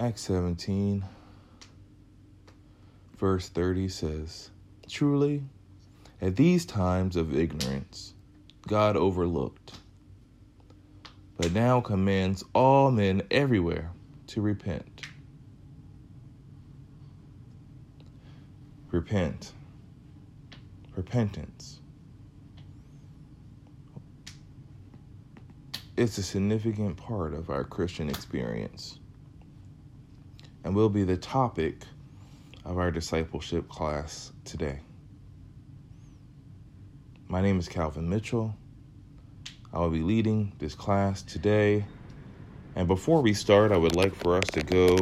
Acts 17, verse 30 says, Truly, at these times of ignorance, God overlooked, but now commands all men everywhere to repent. Repent. Repentance. It's a significant part of our Christian experience and will be the topic of our discipleship class today. My name is Calvin Mitchell. I will be leading this class today. And before we start, I would like for us to go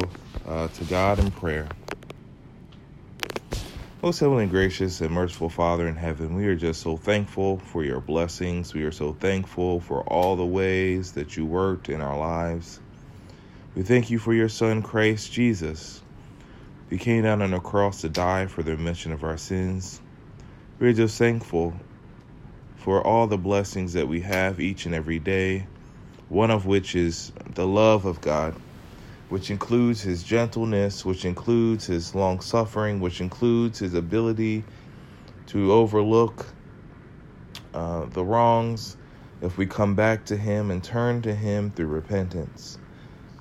uh, to God in prayer. Most heavenly gracious and merciful Father in heaven, we are just so thankful for your blessings. We are so thankful for all the ways that you worked in our lives. We thank you for your Son, Christ Jesus. He came down on the cross to die for the remission of our sins. We are just thankful for all the blessings that we have each and every day, one of which is the love of God, which includes his gentleness, which includes his long suffering, which includes his ability to overlook uh, the wrongs if we come back to him and turn to him through repentance.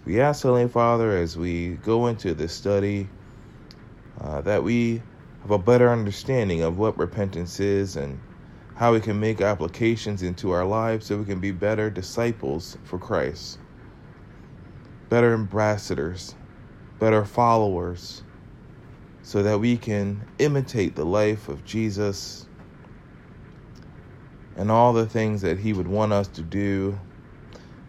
We ask, Heavenly Father, as we go into this study, uh, that we have a better understanding of what repentance is and how we can make applications into our lives so we can be better disciples for Christ, better ambassadors, better followers, so that we can imitate the life of Jesus and all the things that He would want us to do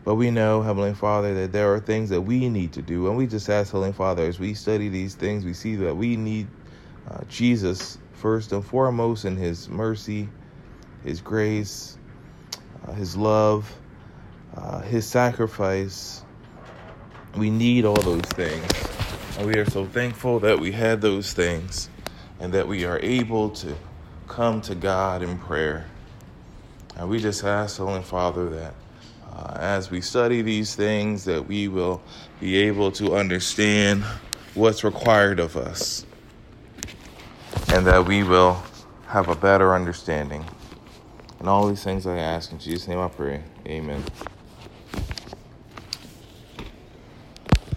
but we know, Heavenly Father, that there are things that we need to do. And we just ask, Heavenly Father, as we study these things, we see that we need uh, Jesus first and foremost in His mercy, His grace, uh, His love, uh, His sacrifice. We need all those things. And we are so thankful that we had those things and that we are able to come to God in prayer. And we just ask, Heavenly Father, that uh, as we study these things, that we will be able to understand what's required of us and that we will have a better understanding. And all these things I ask in Jesus' name I pray. Amen.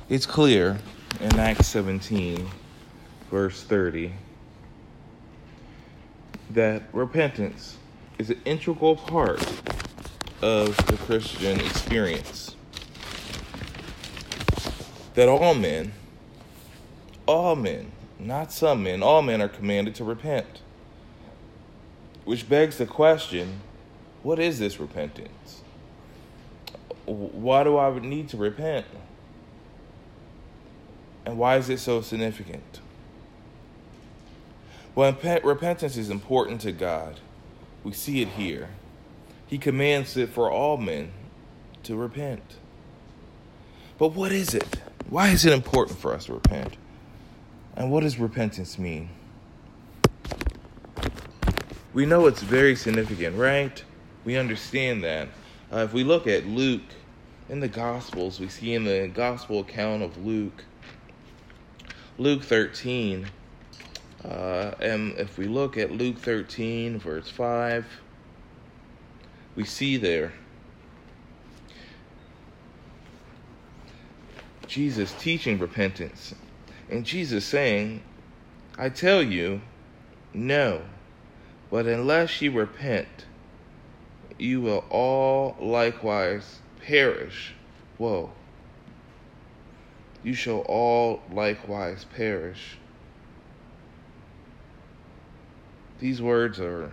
It's clear in Acts 17, verse 30, that repentance is an integral part of the Christian experience. That all men, all men, not some men, all men are commanded to repent. Which begs the question what is this repentance? Why do I need to repent? And why is it so significant? Well, repentance is important to God. We see it here. He commands it for all men to repent. But what is it? Why is it important for us to repent? And what does repentance mean? We know it's very significant, right? We understand that. Uh, if we look at Luke in the Gospels, we see in the Gospel account of Luke, Luke 13, uh, and if we look at Luke 13, verse 5, we see there Jesus teaching repentance and Jesus saying, I tell you, no, but unless you repent, you will all likewise perish. Whoa. You shall all likewise perish. These words are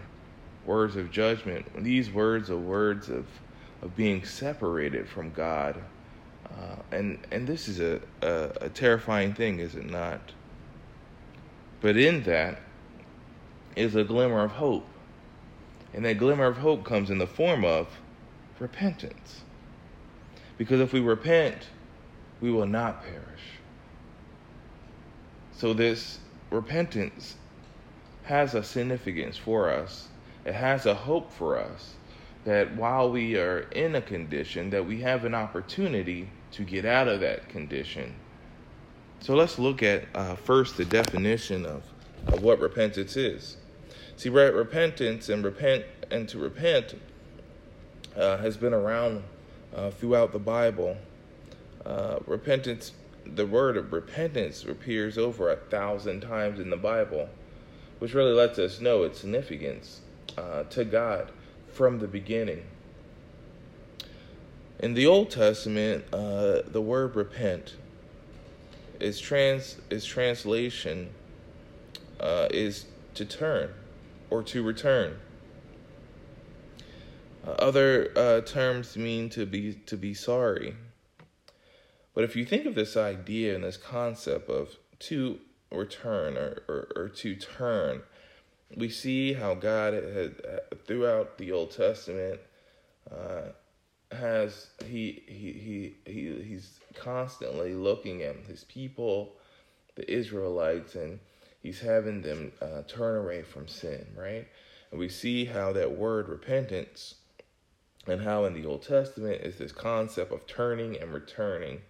words of judgment. These words are words of, of being separated from God. Uh, and, and this is a, a, a terrifying thing, is it not? But in that is a glimmer of hope. And that glimmer of hope comes in the form of repentance. Because if we repent, we will not perish. So, this repentance has a significance for us it has a hope for us that while we are in a condition that we have an opportunity to get out of that condition So let's look at uh, first the definition of, of what repentance is. See, repentance and repent and to repent uh, has been around uh, throughout the Bible. Uh, repentance, the word of repentance appears over a thousand times in the Bible, which really lets us know its significance uh, to God from the beginning. In the Old Testament, uh, the word repent is trans is translation uh, is to turn or to return. Uh, other uh, terms mean to be to be sorry. But if you think of this idea and this concept of to return or, or, or to turn, we see how God had throughout the Old Testament uh, has he, he he he he's constantly looking at his people, the Israelites, and he's having them uh, turn away from sin, right? And we see how that word repentance and how in the Old Testament is this concept of turning and returning.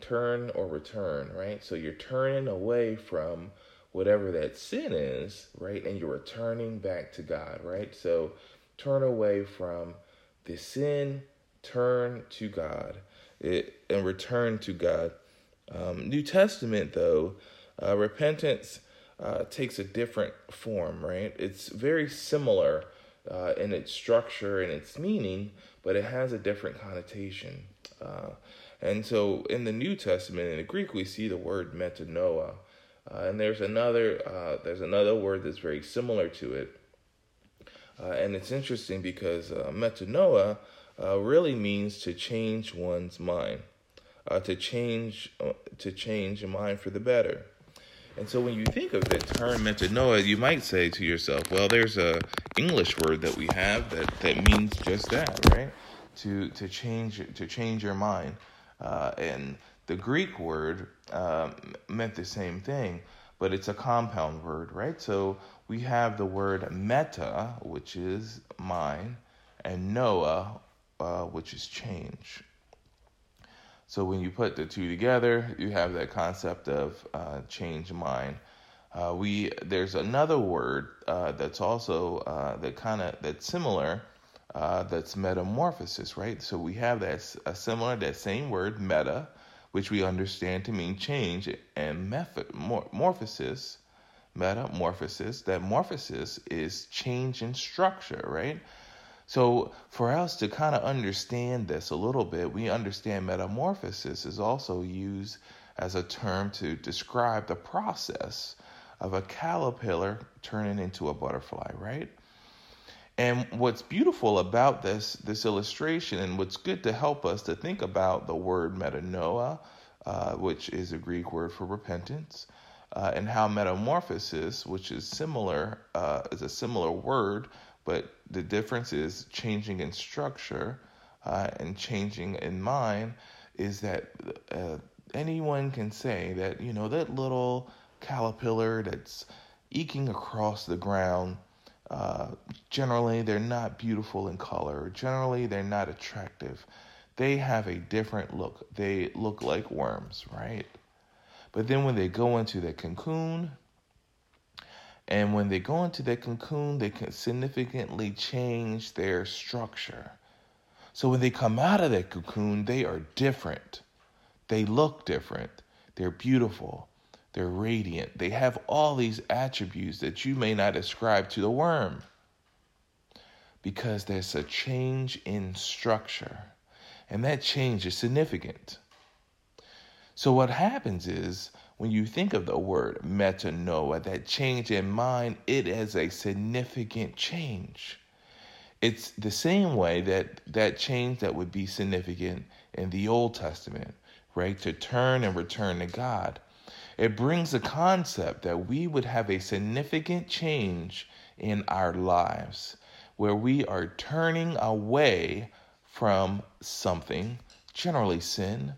Turn or return, right? So you're turning away from whatever that sin is, right? And you're returning back to God, right? So turn away from the sin, turn to God, it, and return to God. Um, New Testament, though, uh, repentance uh, takes a different form, right? It's very similar uh, in its structure and its meaning, but it has a different connotation. Uh, and so in the New Testament, in the Greek, we see the word metanoia. Uh, and there's another uh, there's another word that's very similar to it, uh, and it's interesting because uh, metanoia really means to change one's mind, to change to change your mind for the better. And so when you think of the term metanoia, you might say to yourself, well, there's a English word that we have that, that means just that, right? To to change to change your mind. Uh, and the Greek word uh, meant the same thing, but it's a compound word, right? So we have the word meta, which is mind, and noah, uh, which is change. So when you put the two together, you have that concept of uh, change mind. Uh, we there's another word uh, that's also uh, that kind of that's similar. Uh, that's metamorphosis, right? So we have that a similar that same word meta, which we understand to mean change, and morphosis, metamorphosis. That morphosis is change in structure, right? So, for us to kind of understand this a little bit, we understand metamorphosis is also used as a term to describe the process of a caterpillar turning into a butterfly, right? And what's beautiful about this this illustration, and what's good to help us to think about the word metanoia, uh, which is a Greek word for repentance, uh, and how metamorphosis, which is similar, uh, is a similar word but the difference is changing in structure uh, and changing in mind is that uh, anyone can say that, you know, that little caterpillar that's eking across the ground, uh, generally they're not beautiful in color. Generally, they're not attractive. They have a different look. They look like worms, right? But then when they go into the cocoon, and when they go into that cocoon, they can significantly change their structure. So when they come out of that cocoon, they are different. They look different. They're beautiful. They're radiant. They have all these attributes that you may not ascribe to the worm because there's a change in structure. And that change is significant. So what happens is when you think of the word metanoia, that change in mind, it is a significant change. It's the same way that that change that would be significant in the Old Testament, right? To turn and return to God. It brings a concept that we would have a significant change in our lives where we are turning away from something, generally sin,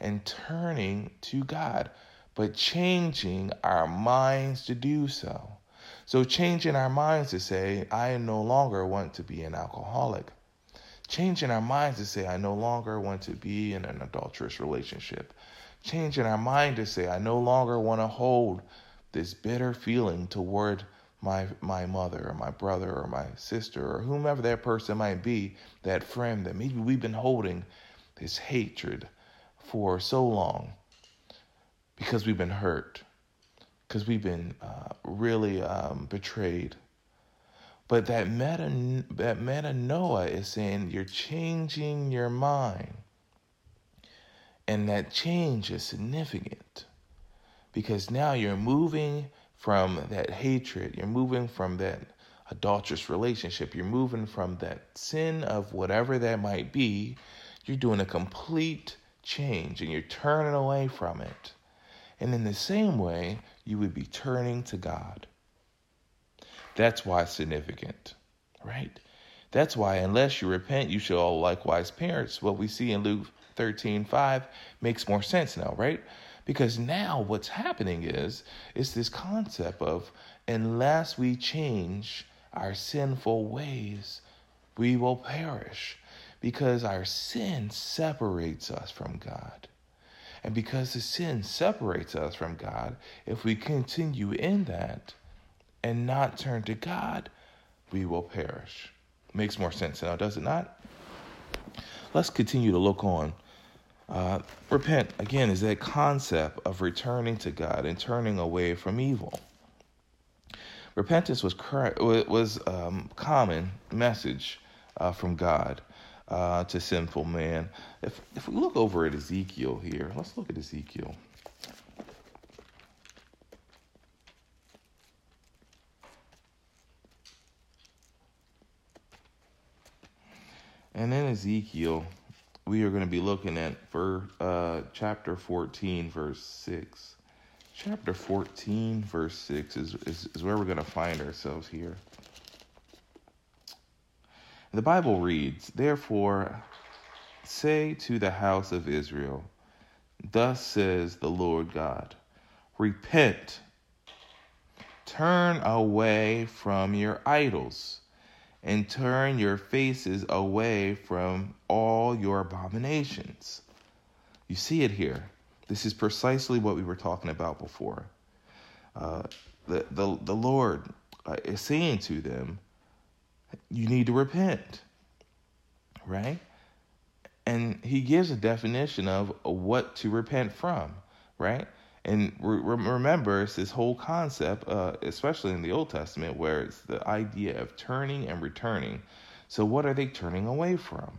and turning to God but changing our minds to do so. So, changing our minds to say, I no longer want to be an alcoholic. Changing our minds to say, I no longer want to be in an adulterous relationship. Changing our mind to say, I no longer want to hold this bitter feeling toward my my mother or my brother or my sister or whomever that person might be, that friend that maybe we've been holding this hatred for so long because we've been hurt, because we've been uh, really um, betrayed. But that meta that metanoia is saying you're changing your mind. And that change is significant because now you're moving from that hatred, you're moving from that adulterous relationship, you're moving from that sin of whatever that might be. You're doing a complete change and you're turning away from it. And in the same way, you would be turning to God. That's why it's significant, right? That's why, unless you repent, you shall likewise perish. What we see in Luke 13 5 makes more sense now, right? Because now what's happening is, it's this concept of unless we change our sinful ways, we will perish. Because our sin separates us from God. And because the sin separates us from God, if we continue in that and not turn to God, we will perish. Makes more sense now, does it not? Let's continue to look on. Uh, repent, again, is that concept of returning to God and turning away from evil. Repentance was was um, common message uh, from God uh, to sinful man. If if we look over at Ezekiel here, let's look at Ezekiel. And in Ezekiel, we are going to be looking at for uh, chapter 14, verse 6. Chapter 14, verse 6 is, is, is where we're going to find ourselves here. The Bible reads, Therefore, say to the house of Israel, Thus says the Lord God, Repent, turn away from your idols and turn your faces away from all your abominations. You see it here. This is precisely what we were talking about before. Uh, the, the, the Lord uh, is saying to them, you need to repent, right? And he gives a definition of what to repent from, right? And re- remember, it's this whole concept, uh, especially in the Old Testament, where it's the idea of turning and returning. So, what are they turning away from?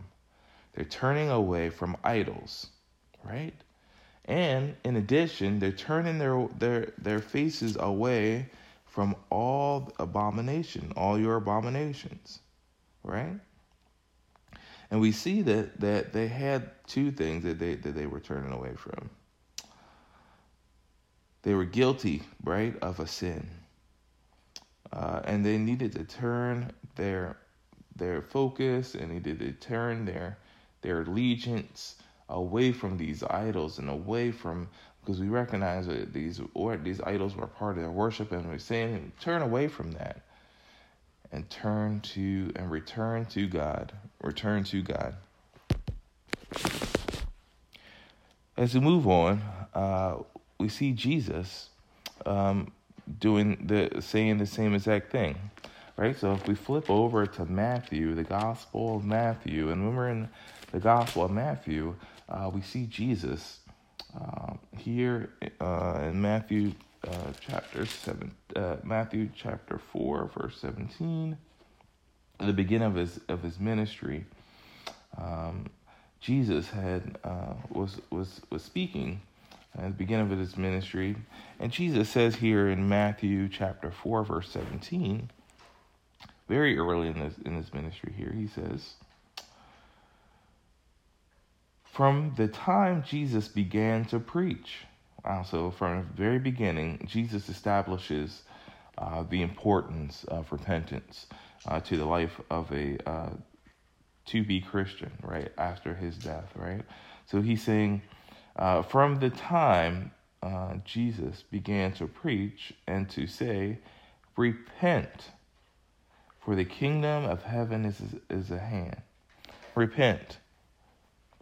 They're turning away from idols, right? And in addition, they're turning their their their faces away from all abomination, all your abominations, right? And we see that that they had two things that they that they were turning away from. They were guilty, right, of a sin. Uh, and they needed to turn their their focus and needed to turn their their allegiance away from these idols and away from because we recognize that these or these idols were part of their worship and we're saying turn away from that and turn to and return to God. Return to God. As we move on uh, we see Jesus um, doing the saying the same exact thing, right? So if we flip over to Matthew, the Gospel of Matthew, and when we're in the Gospel of Matthew, uh, we see Jesus uh, here uh, in Matthew uh, chapter seven, uh, Matthew chapter four, verse seventeen, the beginning of his of his ministry. Um, Jesus had uh, was was was speaking at the beginning of his ministry. And Jesus says here in Matthew chapter 4, verse 17, very early in this in this ministry here, he says, From the time Jesus began to preach, so from the very beginning, Jesus establishes uh, the importance of repentance uh, to the life of a uh, to be Christian, right, after his death, right? So he's saying, uh, from the time uh, Jesus began to preach and to say, Repent, for the kingdom of heaven is, is at hand. Repent,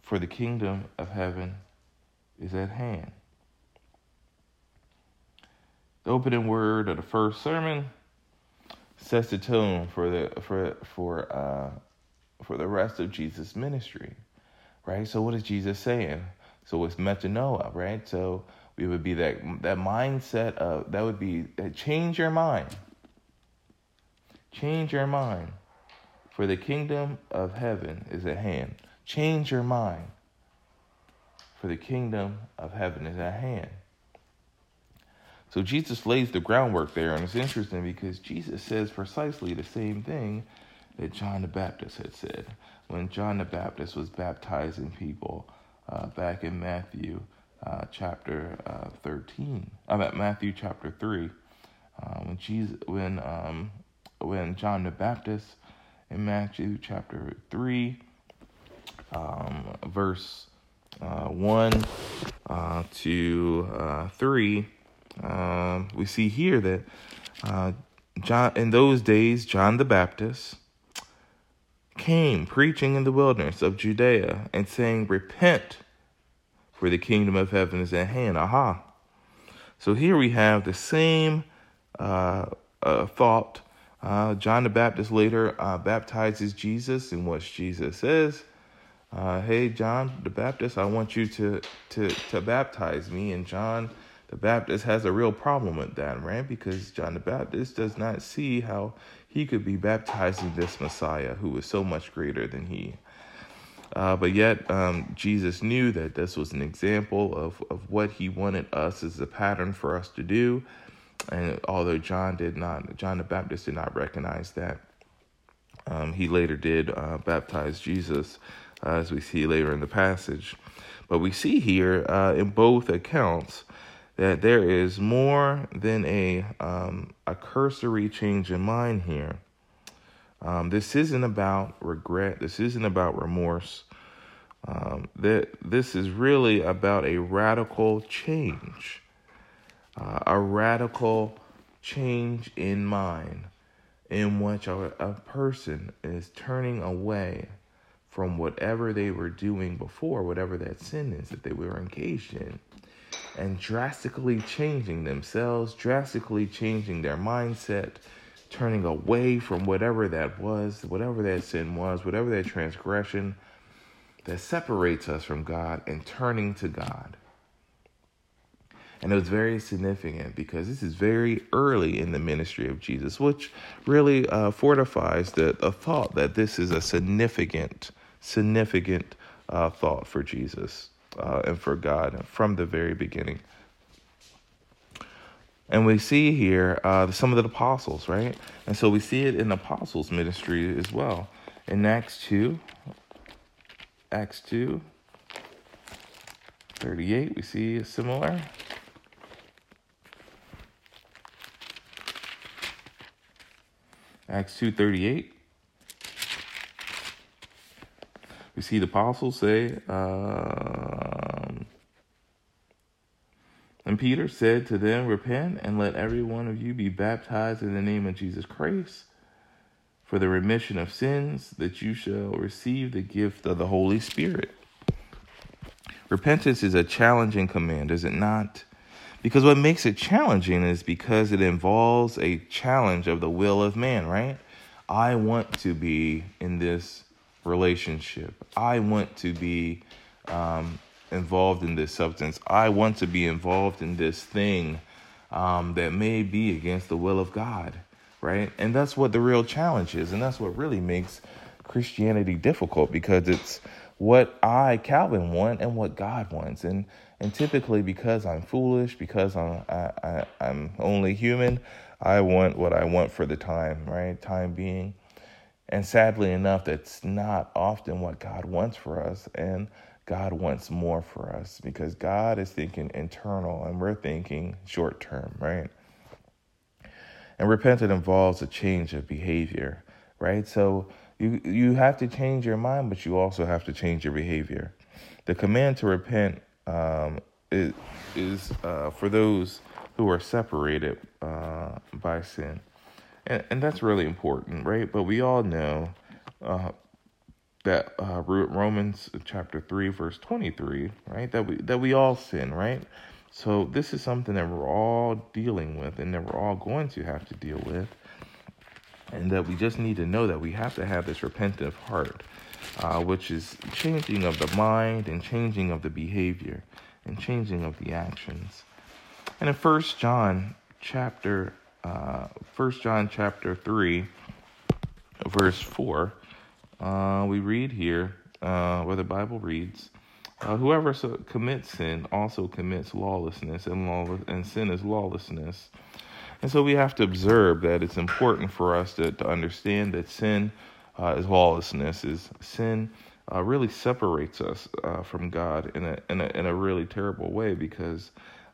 for the kingdom of heaven is at hand. the opening word of the first sermon sets the tone for the for for uh, for the rest of Jesus' ministry, right? So what is Jesus saying? So it's metanoia, right? So we would be that that mindset of that would be change your mind, change your mind, for the kingdom of heaven is at hand. Change your mind, for the kingdom of heaven is at hand. So Jesus lays the groundwork there, and it's interesting because Jesus says precisely the same thing that John the Baptist had said when John the Baptist was baptizing people uh, back in Matthew uh, chapter uh, 13. I'm at Matthew chapter 3. Uh, when Jesus, when um, when John the Baptist in Matthew chapter 3, um, verse uh, 1 uh, to 3 um, we see here that John in those days John the Baptist came preaching in the wilderness of Judea and saying, "Repent, for the kingdom of heaven is at hand." Aha! So here we have the same uh, uh, thought. Uh, John the Baptist later uh, baptizes Jesus, and what Jesus says, uh, "Hey, John the Baptist, I want you to to to baptize me." And John the Baptist has a real problem with that, right? Because John the Baptist does not see how he could be baptizing this Messiah who was so much greater than he. Uh, but yet, um, Jesus knew that this was an example of, of what he wanted us as a pattern for us to do. And although John did not, John the Baptist did not recognize that, um, he later did uh, baptize Jesus, uh, as we see later in the passage. But we see here uh, in both accounts that there is more than a um, a cursory change in mind here. Um, this isn't about regret. This isn't about remorse. Um, that this is really about a radical change, uh, a radical change in mind, in which a, a person is turning away from whatever they were doing before, whatever that sin is that they were engaged in and drastically changing themselves, drastically changing their mindset, turning away from whatever that was, whatever that sin was, whatever that transgression that separates us from God, and turning to God. And it was very significant because this is very early in the ministry of Jesus, which really uh, fortifies the, the thought that this is a significant, significant uh, thought for Jesus uh, and for God from the very beginning. And we see here uh, some of the apostles, right? And so we see it in apostles' ministry as well. In Acts 2, Acts 2, 38, we see a similar. Acts 2.38. We see the apostles say, um, and Peter said to them, Repent and let every one of you be baptized in the name of Jesus Christ for the remission of sins, that you shall receive the gift of the Holy Spirit. Repentance is a challenging command, is it not? Because what makes it challenging is because it involves a challenge of the will of man, right? I want to be in this relationship. I want to be um, involved in this substance. I want to be involved in this thing um, that may be against the will of God, right? And that's what the real challenge is. And that's what really makes Christianity difficult because it's what I, Calvin, want and what God wants. And and typically because I'm foolish, because I'm I, I, I'm only human, I want what I want for the time, right? Time being. And sadly enough, that's not often what God wants for us. And God wants more for us because God is thinking internal and we're thinking short term, right? And repentance involves a change of behavior, right? So you you have to change your mind, but you also have to change your behavior. The command to repent um, is, is uh, for those who are separated uh, by sin and, and that's really important, right? But we all know uh, that uh, Romans chapter three, verse twenty three, right? That we that we all sin, right? So this is something that we're all dealing with and that we're all going to have to deal with. And that we just need to know that we have to have this repentant heart, uh, which is changing of the mind and changing of the behavior and changing of the actions. And in First John chapter, uh, First John chapter three, verse four, uh, we read here uh, where the Bible reads, uh, "Whoever so commits sin also commits lawlessness, and lawless, and sin is lawlessness." And so we have to observe that it's important for us to, to understand that sin uh, is lawlessness. Is sin uh, really separates us uh, from God in a, in a in a really terrible way because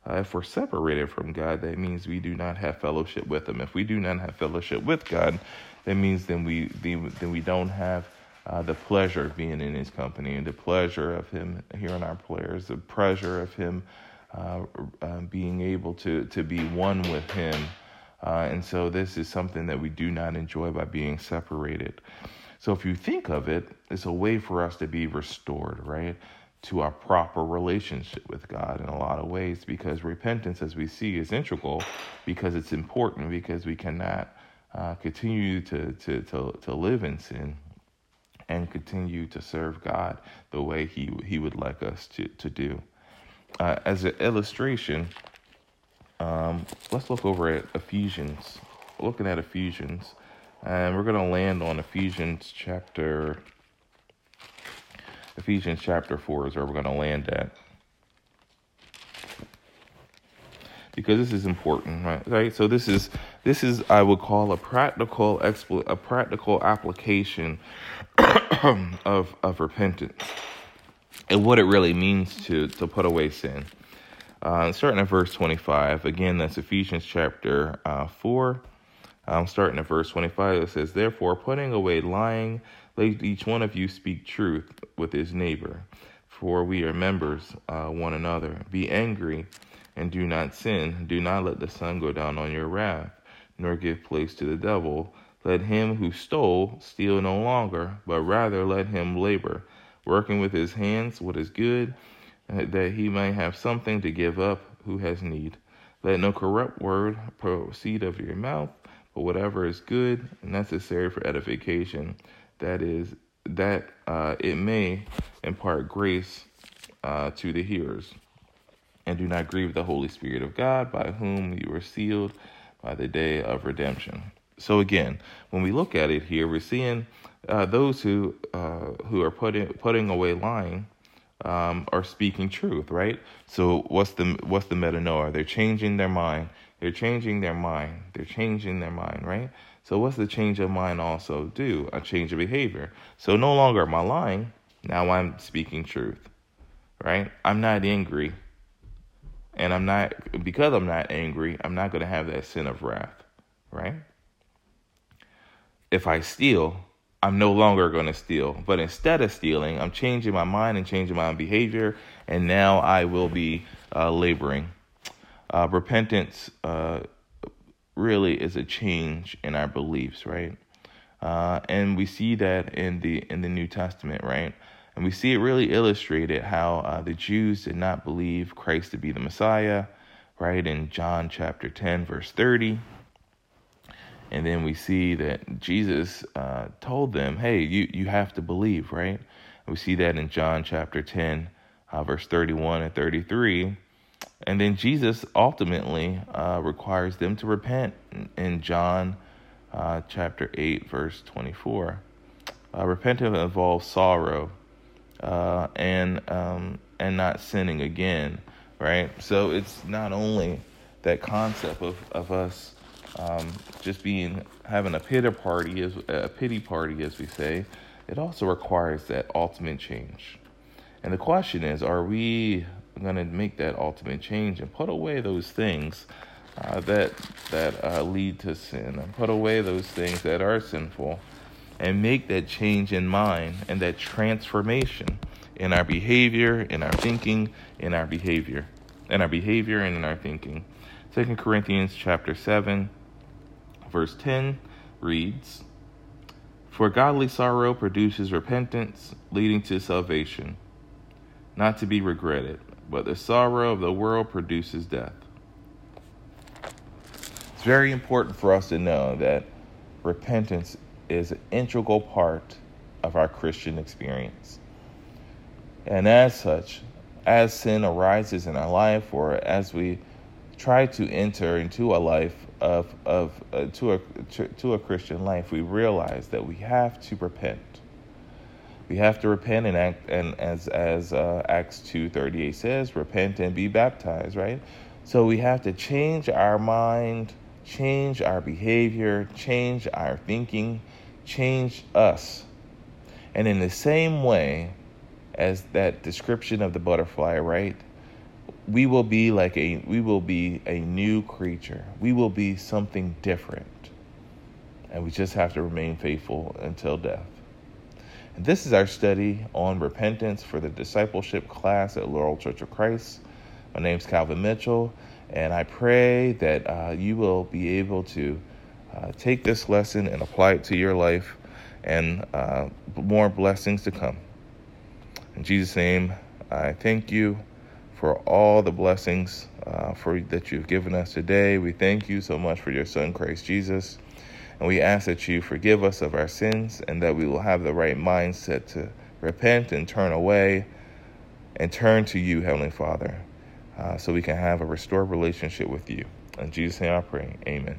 uh, if we're separated from God, that means we do not have fellowship with Him. If we do not have fellowship with God, that means then we then we don't have uh, the pleasure of being in His company and the pleasure of Him hearing our prayers, the pleasure of Him uh, uh, being able to to be one with Him. Uh, and so this is something that we do not enjoy by being separated. So if you think of it, it's a way for us to be restored, right? To our proper relationship with God in a lot of ways because repentance, as we see, is integral because it's important because we cannot uh, continue to, to, to, to live in sin and continue to serve God the way He, he would like us to, to do. Uh, as an illustration, um, let's look over at Ephesians. Looking at Ephesians, and we're going to land on Ephesians chapter Ephesians chapter 4 is where we're going to land at. Because this is important, right? Right? So this is this is I would call a practical expl- a practical application of of repentance and what it really means to to put away sin. Uh, starting at verse 25. Again, that's Ephesians chapter uh, 4. I'm starting at verse 25. It says, Therefore, putting away lying, let each one of you speak truth with his neighbor, for we are members uh, one another. Be angry and do not sin. Do not let the sun go down on your wrath, nor give place to the devil. Let him who stole steal no longer, but rather let him labor, working with his hands what is good that he may have something to give up who has need. Let no corrupt word proceed of your mouth, but whatever is good and necessary for edification, that is, that uh, it may impart grace uh, to the hearers. And do not grieve the Holy Spirit of God, by whom you were sealed by the day of redemption. So again, when we look at it here, we're seeing uh, those who uh, who are putting putting away lying um, are speaking truth, right? So what's the what's the metanoia? They're changing their mind. They're changing their mind. They're changing their mind, right? So what's the change of mind also do? A change of behavior. So no longer am I lying. Now I'm speaking truth, right? I'm not angry, and I'm not because I'm not angry. I'm not going to have that sin of wrath, right? If I steal, I'm no longer going to steal. But instead of stealing, I'm changing my mind and changing my behavior, and now I will be uh, laboring. Uh, repentance uh, really is a change in our beliefs, right? Uh, and we see that in the in the New Testament, right? And we see it really illustrated how uh, the Jews did not believe Christ to be the Messiah, right? In John chapter 10, verse 30. And then we see that Jesus uh, told them, hey, you, you have to believe, right? We see that in John chapter 10, uh, verse 31 and 33. And then Jesus ultimately uh, requires them to repent in John uh, chapter 8, verse 24. Uh, repentance involves sorrow uh, and, um, and not sinning again, right? So it's not only that concept of, of us um, just being having a pity party is a pity party, as we say. It also requires that ultimate change. And the question is, are we going to make that ultimate change and put away those things uh, that that uh, lead to sin, and put away those things that are sinful, and make that change in mind and that transformation in our behavior, in our thinking, in our behavior, in our behavior and in our thinking. Second Corinthians chapter seven verse 10 reads For godly sorrow produces repentance, leading to salvation, not to be regretted, but the sorrow of the world produces death. It's very important for us to know that repentance is an integral part of our Christian experience. And as such, as sin arises in our life or as we try to enter into a life of, of uh, to, a, to, to a Christian life, we realize that we have to repent. We have to repent and act, and as as uh, Acts two thirty eight says, repent and be baptized. Right. So we have to change our mind, change our behavior, change our thinking, change us. And in the same way as that description of the butterfly, right? We will be like a we will be a new creature. We will be something different. And we just have to remain faithful until death. And this is our study on repentance for the discipleship class at Laurel Church of Christ. My name is Calvin Mitchell, and I pray that uh, you will be able to uh, take this lesson and apply it to your life and uh, more blessings to come. In Jesus' name, I thank you for all the blessings uh, for that you've given us today. We thank you so much for your Son, Christ Jesus. And we ask that you forgive us of our sins and that we will have the right mindset to repent and turn away and turn to you, Heavenly Father, uh, so we can have a restored relationship with you. In Jesus' name I pray. Amen.